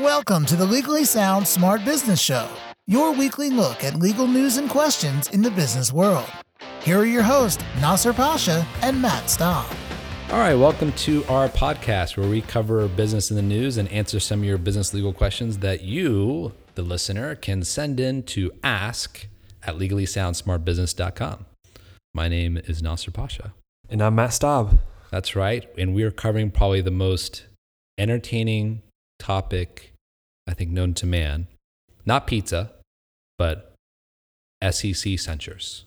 Welcome to the Legally Sound Smart Business Show, your weekly look at legal news and questions in the business world. Here are your hosts, Nasser Pasha and Matt Staub. All right, welcome to our podcast where we cover business in the news and answer some of your business legal questions that you, the listener, can send in to ask at legallysoundsmartbusiness.com. My name is Nasser Pasha. And I'm Matt Staub. That's right. And we are covering probably the most entertaining topic, I think, known to man. Not pizza, but SEC censures.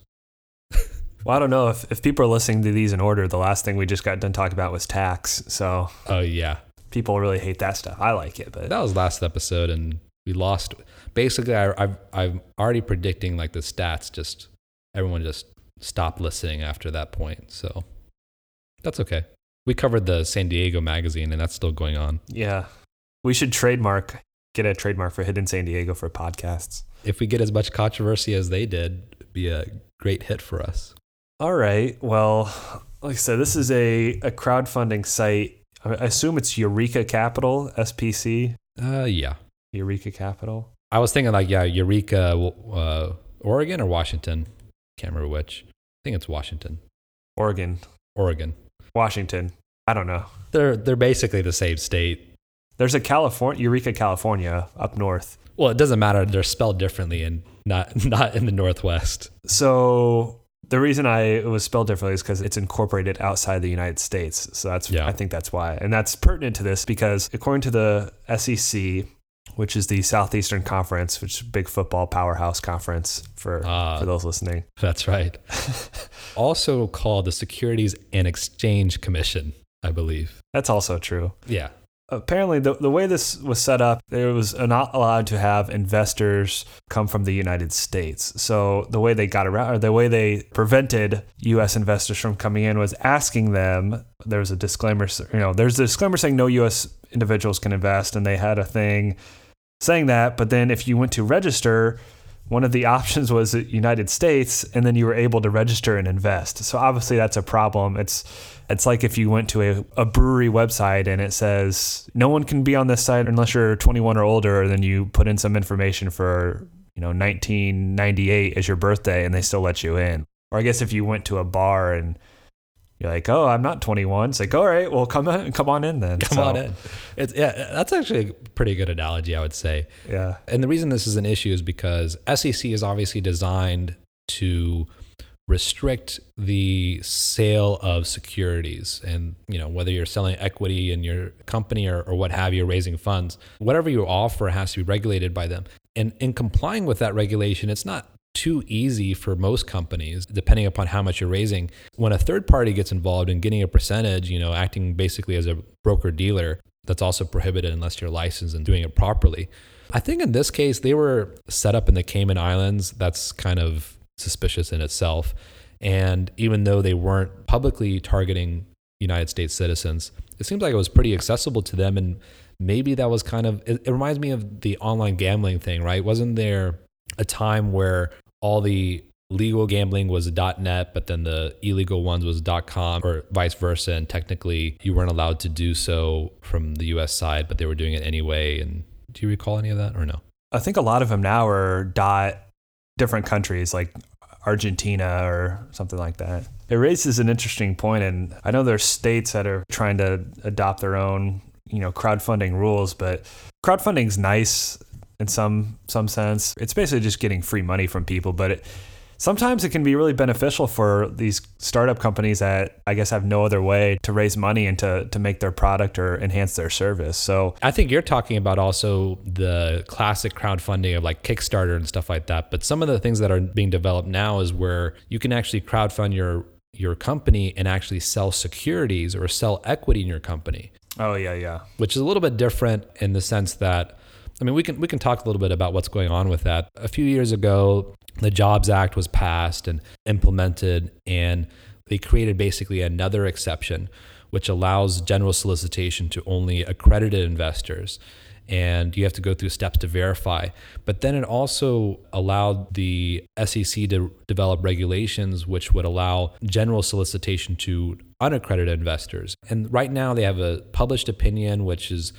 Well, I don't know if, if people are listening to these in order. The last thing we just got done talking about was tax. So Oh, yeah. people really hate that stuff. I like it, but That was last episode, and we lost. Basically, I, I've, I'm already predicting like the stats, just everyone just stopped listening after that point. So that's okay. We covered the San Diego magazine, and that's still going on. yeah, we should trademark, get a trademark for Hidden San Diego for podcasts. If we get as much controversy as they did, it'd be a great hit for us. All right. Well, like I said, this is a, a crowdfunding site. I assume it's Eureeca Capital, SPC. Uh, yeah. Eureeca Capital. I was thinking like, yeah, Eureka, uh, Oregon or Washington. Can't remember which. I think it's Washington. Oregon, Oregon. Washington. I don't know. They're they're basically the same state. There's a California, Eureka, California up north. Well, it doesn't matter. They're spelled differently and not not in the Northwest. So the reason I it was spelled differently is because it's incorporated outside the United States. So that's Yeah. I think that's why, and that's pertinent to this because according to the SEC, which is the Southeastern Conference, which is a big football powerhouse conference for Ah. for those listening. That's right. also called the Securities and Exchange Commission, I believe. That's also true. Yeah. Apparently, the, the way this was set up, it was not allowed to have investors come from the United States. So the way they got around, or the way they prevented U.S. investors from coming in, was asking them. There was a disclaimer, you know, there's a disclaimer saying no U.S. individuals can invest, and they had a thing saying that. But then, if you went to register, one of the options was the United States, and then you were able to register and invest. So obviously, that's a problem. It's it's like if you went to a, a brewery website and it says no one can be on this site unless you're 21 or older. Then you put in some information for you know 1998 as your birthday, and they still let you in. Or I guess if you went to a bar and you're like, oh, I'm not 21. It's like, all right, well, come on, come on in then. Come So, on in. It's yeah, that's actually a pretty good analogy, I would say. Yeah. And the reason this is an issue is because SEC is obviously designed to restrict the sale of securities and you know whether you're selling equity in your company or, or what have you raising funds whatever you offer has to be regulated by them and in complying with that regulation it's not too easy for most companies depending upon how much you're raising when a third party gets involved in getting a percentage you know acting basically as a broker dealer that's also prohibited unless you're licensed and doing it properly I think in this case, they were set up in the Cayman Islands. That's kind of suspicious in itself. And even though they weren't publicly targeting United States citizens, it seems like it was pretty accessible to them. And maybe that was kind of, it, it reminds me of the online gambling thing, right? Wasn't there a time where all the legal gambling was .net, but then the illegal ones was .com or vice versa, and technically you weren't allowed to do so from the U.S. side, but they were doing it anyway. And do you recall any of that or no? I think a lot of them now are dot different countries like Argentina or something like that. It raises an interesting point, and I know there's states that are trying to adopt their own, you know, crowdfunding rules, but crowdfunding's nice in some some sense. It's basically just getting free money from people, but it sometimes it can be really beneficial for these startup companies that I guess have no other way to raise money and to, to make their product or enhance their service. So I think you're talking about also the classic crowdfunding of like Kickstarter and stuff like that. But some of the things that are being developed now is where you can actually crowdfund your your company and actually sell securities or sell equity in your company, Oh yeah, yeah. which is a little bit different in the sense that I mean we can we can talk a little bit about what's going on with that. A few years ago, the Jobs Act was passed and implemented and they created basically another exception which allows general solicitation to only accredited investors and you have to go through steps to verify. But then it also allowed the SEC to develop regulations which would allow general solicitation to unaccredited investors. And right now they have a published opinion which is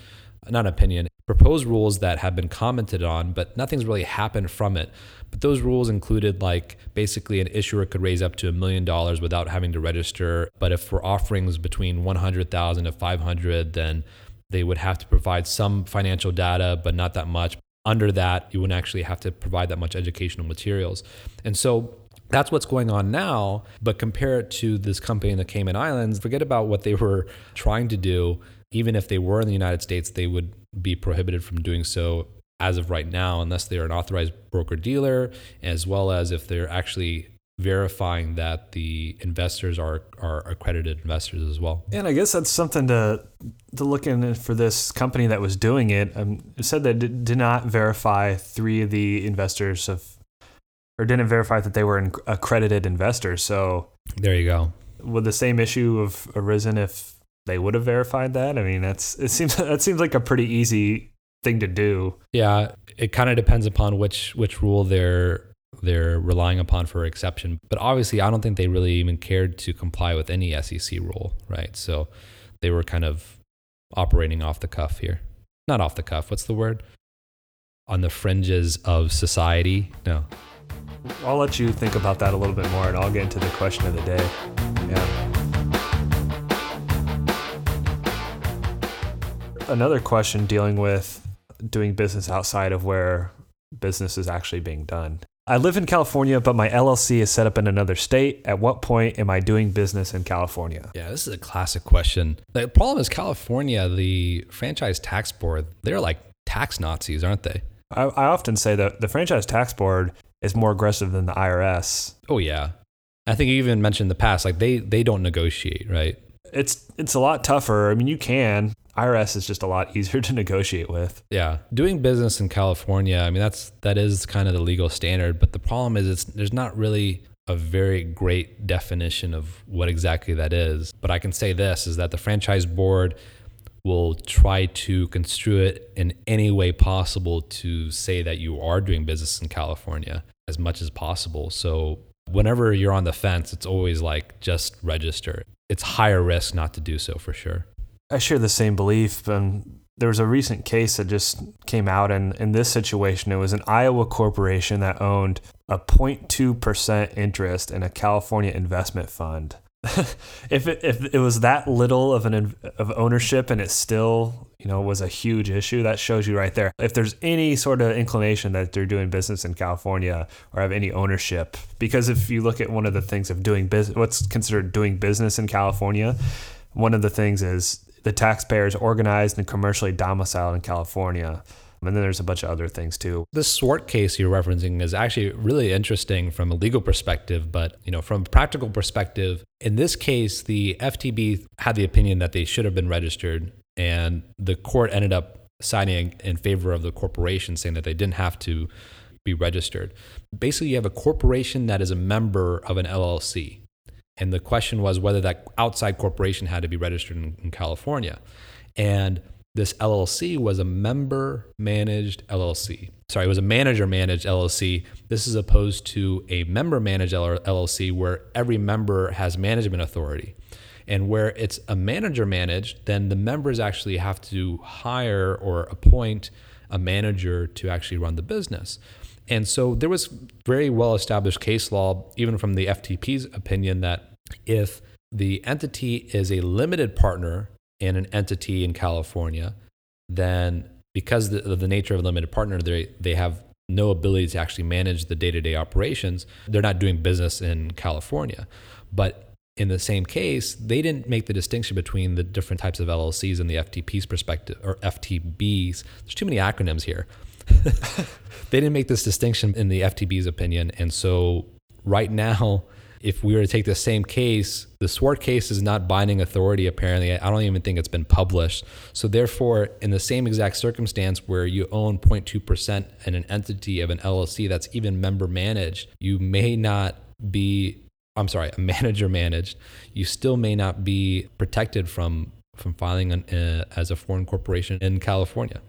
not opinion, proposed rules that have been commented on, but nothing's really happened from it. But those rules included like basically an issuer could raise up to a million dollars without having to register. But if for offerings between 100,000 to 500, then they would have to provide some financial data, but not that much. Under that, you wouldn't actually have to provide that much educational materials. And so that's what's going on now. But compare it to this company in the Cayman Islands, forget about what they were trying to do. Even if they were in the United States, they would be prohibited from doing so as of right now, unless they're an authorized broker dealer, as well as if they're actually verifying that the investors are are accredited investors as well. And I guess that's something to to look in for this company that was doing it. Um, it said that it did not verify three of the investors of, or didn't verify that they were an accredited investors. So there you go. Would the same issue have arisen if they would have verified that? I mean, that's it seems that seems like a pretty easy thing to do. Yeah, it kind of depends upon which which rule they're they're relying upon for exception. But obviously, I don't think they really even cared to comply with any SEC rule, right? So they were kind of operating off the cuff here. Not off the cuff. What's the word? On the fringes of society. No. I'll let you think about that a little bit more and I'll get into the question of the day. Yeah. Another question dealing with doing business outside of where business is actually being done. I live in California, but my LLC is set up in another state. At what point am I doing business in California? Yeah, this is a classic question. The problem is California, the franchise tax board, they're like tax Nazis, aren't they? I, I often say that the franchise tax board is more aggressive than the IRS. Oh yeah. I think you even mentioned in the past, like they they don't negotiate, right? It's it's a lot tougher. I mean, you can, IRS is just a lot easier to negotiate with. Yeah, doing business in California, I mean that's that is kind of the legal standard, but the problem is it's there's not really a very great definition of what exactly that is. But I can say this is that the franchise board will try to construe it in any way possible to say that you are doing business in California as much as possible. So whenever you're on the fence, it's always like just register. It's higher risk not to do so for sure. I share the same belief. And there was a recent case that just came out, and in this situation, it was an Iowa corporation that owned a 0.2% interest in a California investment fund. if it, if it was that little of an of ownership and it still you know was a huge issue that shows you right there if there's any sort of inclination that they're doing business in California or have any ownership because if you look at one of the things of doing business what's considered doing business in California one of the things is the taxpayers organized and commercially domiciled in California. And then there's a bunch of other things too. This Swart case you're referencing is actually really interesting from a legal perspective, but you know, from a practical perspective, in this case, the FTB had the opinion that they should have been registered, and the court ended up signing in favor of the corporation, saying that they didn't have to be registered. Basically, you have a corporation that is a member of an LLC. And the question was whether that outside corporation had to be registered in, in California. And this LLC was a member managed LLC. Sorry, it was a manager managed LLC. This is opposed to a member managed LLC where every member has management authority. And where it's a manager managed, then the members actually have to hire or appoint a manager to actually run the business. And so there was very well established case law, even from the FTP's opinion, that if the entity is a limited partner in an entity in California, then because of the nature of a limited partner, they, they have no ability to actually manage the day to day operations. They're not doing business in California. But in the same case, they didn't make the distinction between the different types of LLCs and the FTP's perspective or FTBs. There's too many acronyms here. they didn't make this distinction in the FTB's opinion. And so right now, if we were to take the same case, the Swart case is not binding authority, apparently. I don't even think it's been published. So, therefore, in the same exact circumstance where you own 0.2% in an entity of an LLC that's even member managed, you may not be, I'm sorry, a manager managed, you still may not be protected from, from filing an, uh, as a foreign corporation in California.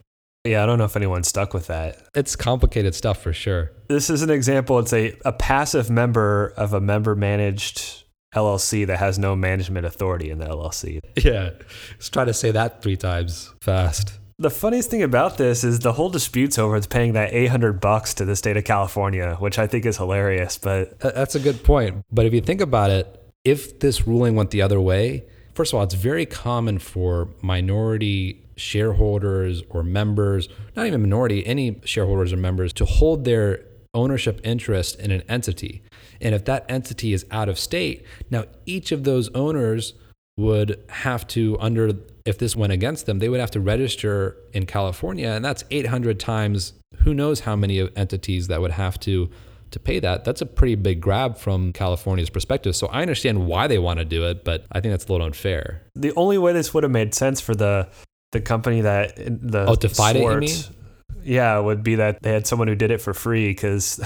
Yeah, I don't know if anyone's stuck with that. It's complicated stuff for sure. This is an example. It's a, a passive member of a member managed LLC that has no management authority in the LLC. Yeah. Let's try to say that three times fast. The funniest thing about this is the whole dispute's over It's paying that 800 bucks to the state of California, which I think is hilarious. But that's a good point. But if you think about it, if this ruling went the other way, first of all, it's very common for minority shareholders or members, not even minority, any shareholders or members to hold their ownership interest in an entity. And if that entity is out of state, now each of those owners would have to, under if this went against them, they would have to register in California, and that's 800 times who knows how many entities that would have to to pay that. That's a pretty big grab from California's perspective. So I understand why they want to do it, but I think that's a little unfair. The only way this would have made sense for the the company that the oh to fight Swartz, it, yeah, would be that they had someone who did it for free because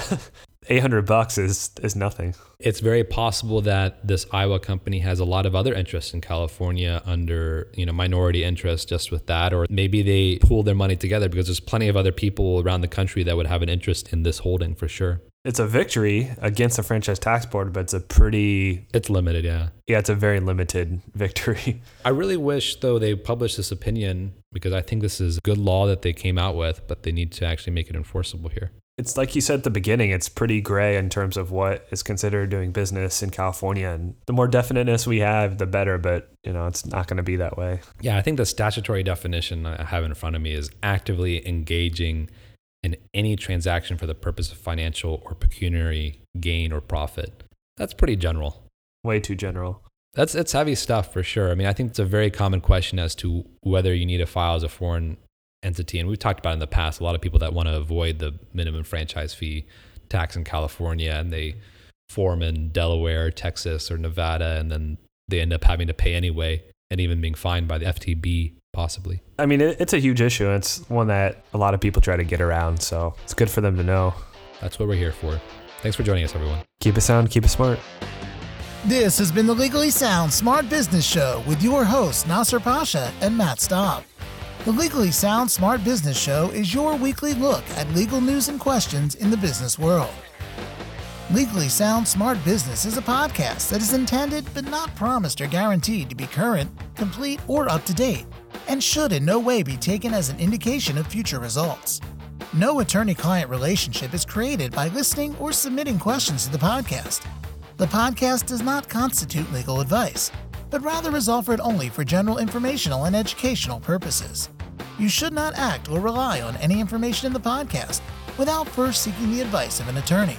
800 bucks is is nothing. It's very possible that this Iowa company has a lot of other interests in California under, you know, minority interests just with that or maybe they pool their money together because there's plenty of other people around the country that would have an interest in this holding for sure. It's a victory against the franchise tax board, but it's a pretty It's limited, yeah. Yeah, it's a very limited victory. I really wish though they published this opinion because I think this is good law that they came out with, but they need to actually make it enforceable here it's like you said at the beginning, it's pretty gray in terms of what is considered doing business in California. And the more definiteness we have, the better. But, you know, it's not going to be that way. Yeah, I think the statutory definition I have in front of me is actively engaging in any transaction for the purpose of financial or pecuniary gain or profit. That's pretty general. Way too general. That's it's heavy stuff for sure. I mean, I think it's a very common question as to whether you need to file as a foreign entity. And we've talked about in the past a lot of people that want to avoid the minimum franchise fee tax in California and they form in Delaware, Texas, or Nevada, and then they end up having to pay anyway and even being fined by the FTB possibly. I mean, it's a huge issue. It's one that a lot of people try to get around. So it's good for them to know. That's what we're here for. Thanks for joining us, everyone. Keep it sound, keep it smart. This has been the Legally Sound Smart Business Show with your hosts, Nasser Pasha and Matt Staub. The Legally Sound Smart Business Show is your weekly look at legal news and questions in the business world. Legally Sound Smart Business is a podcast that is intended but not promised or guaranteed to be current, complete, or up to date, and should in no way be taken as an indication of future results. No attorney client relationship is created by listening or submitting questions to the podcast. The podcast does not constitute legal advice but rather is offered only for general informational and educational purposes. You should not act or rely on any information in the podcast without first seeking the advice of an attorney.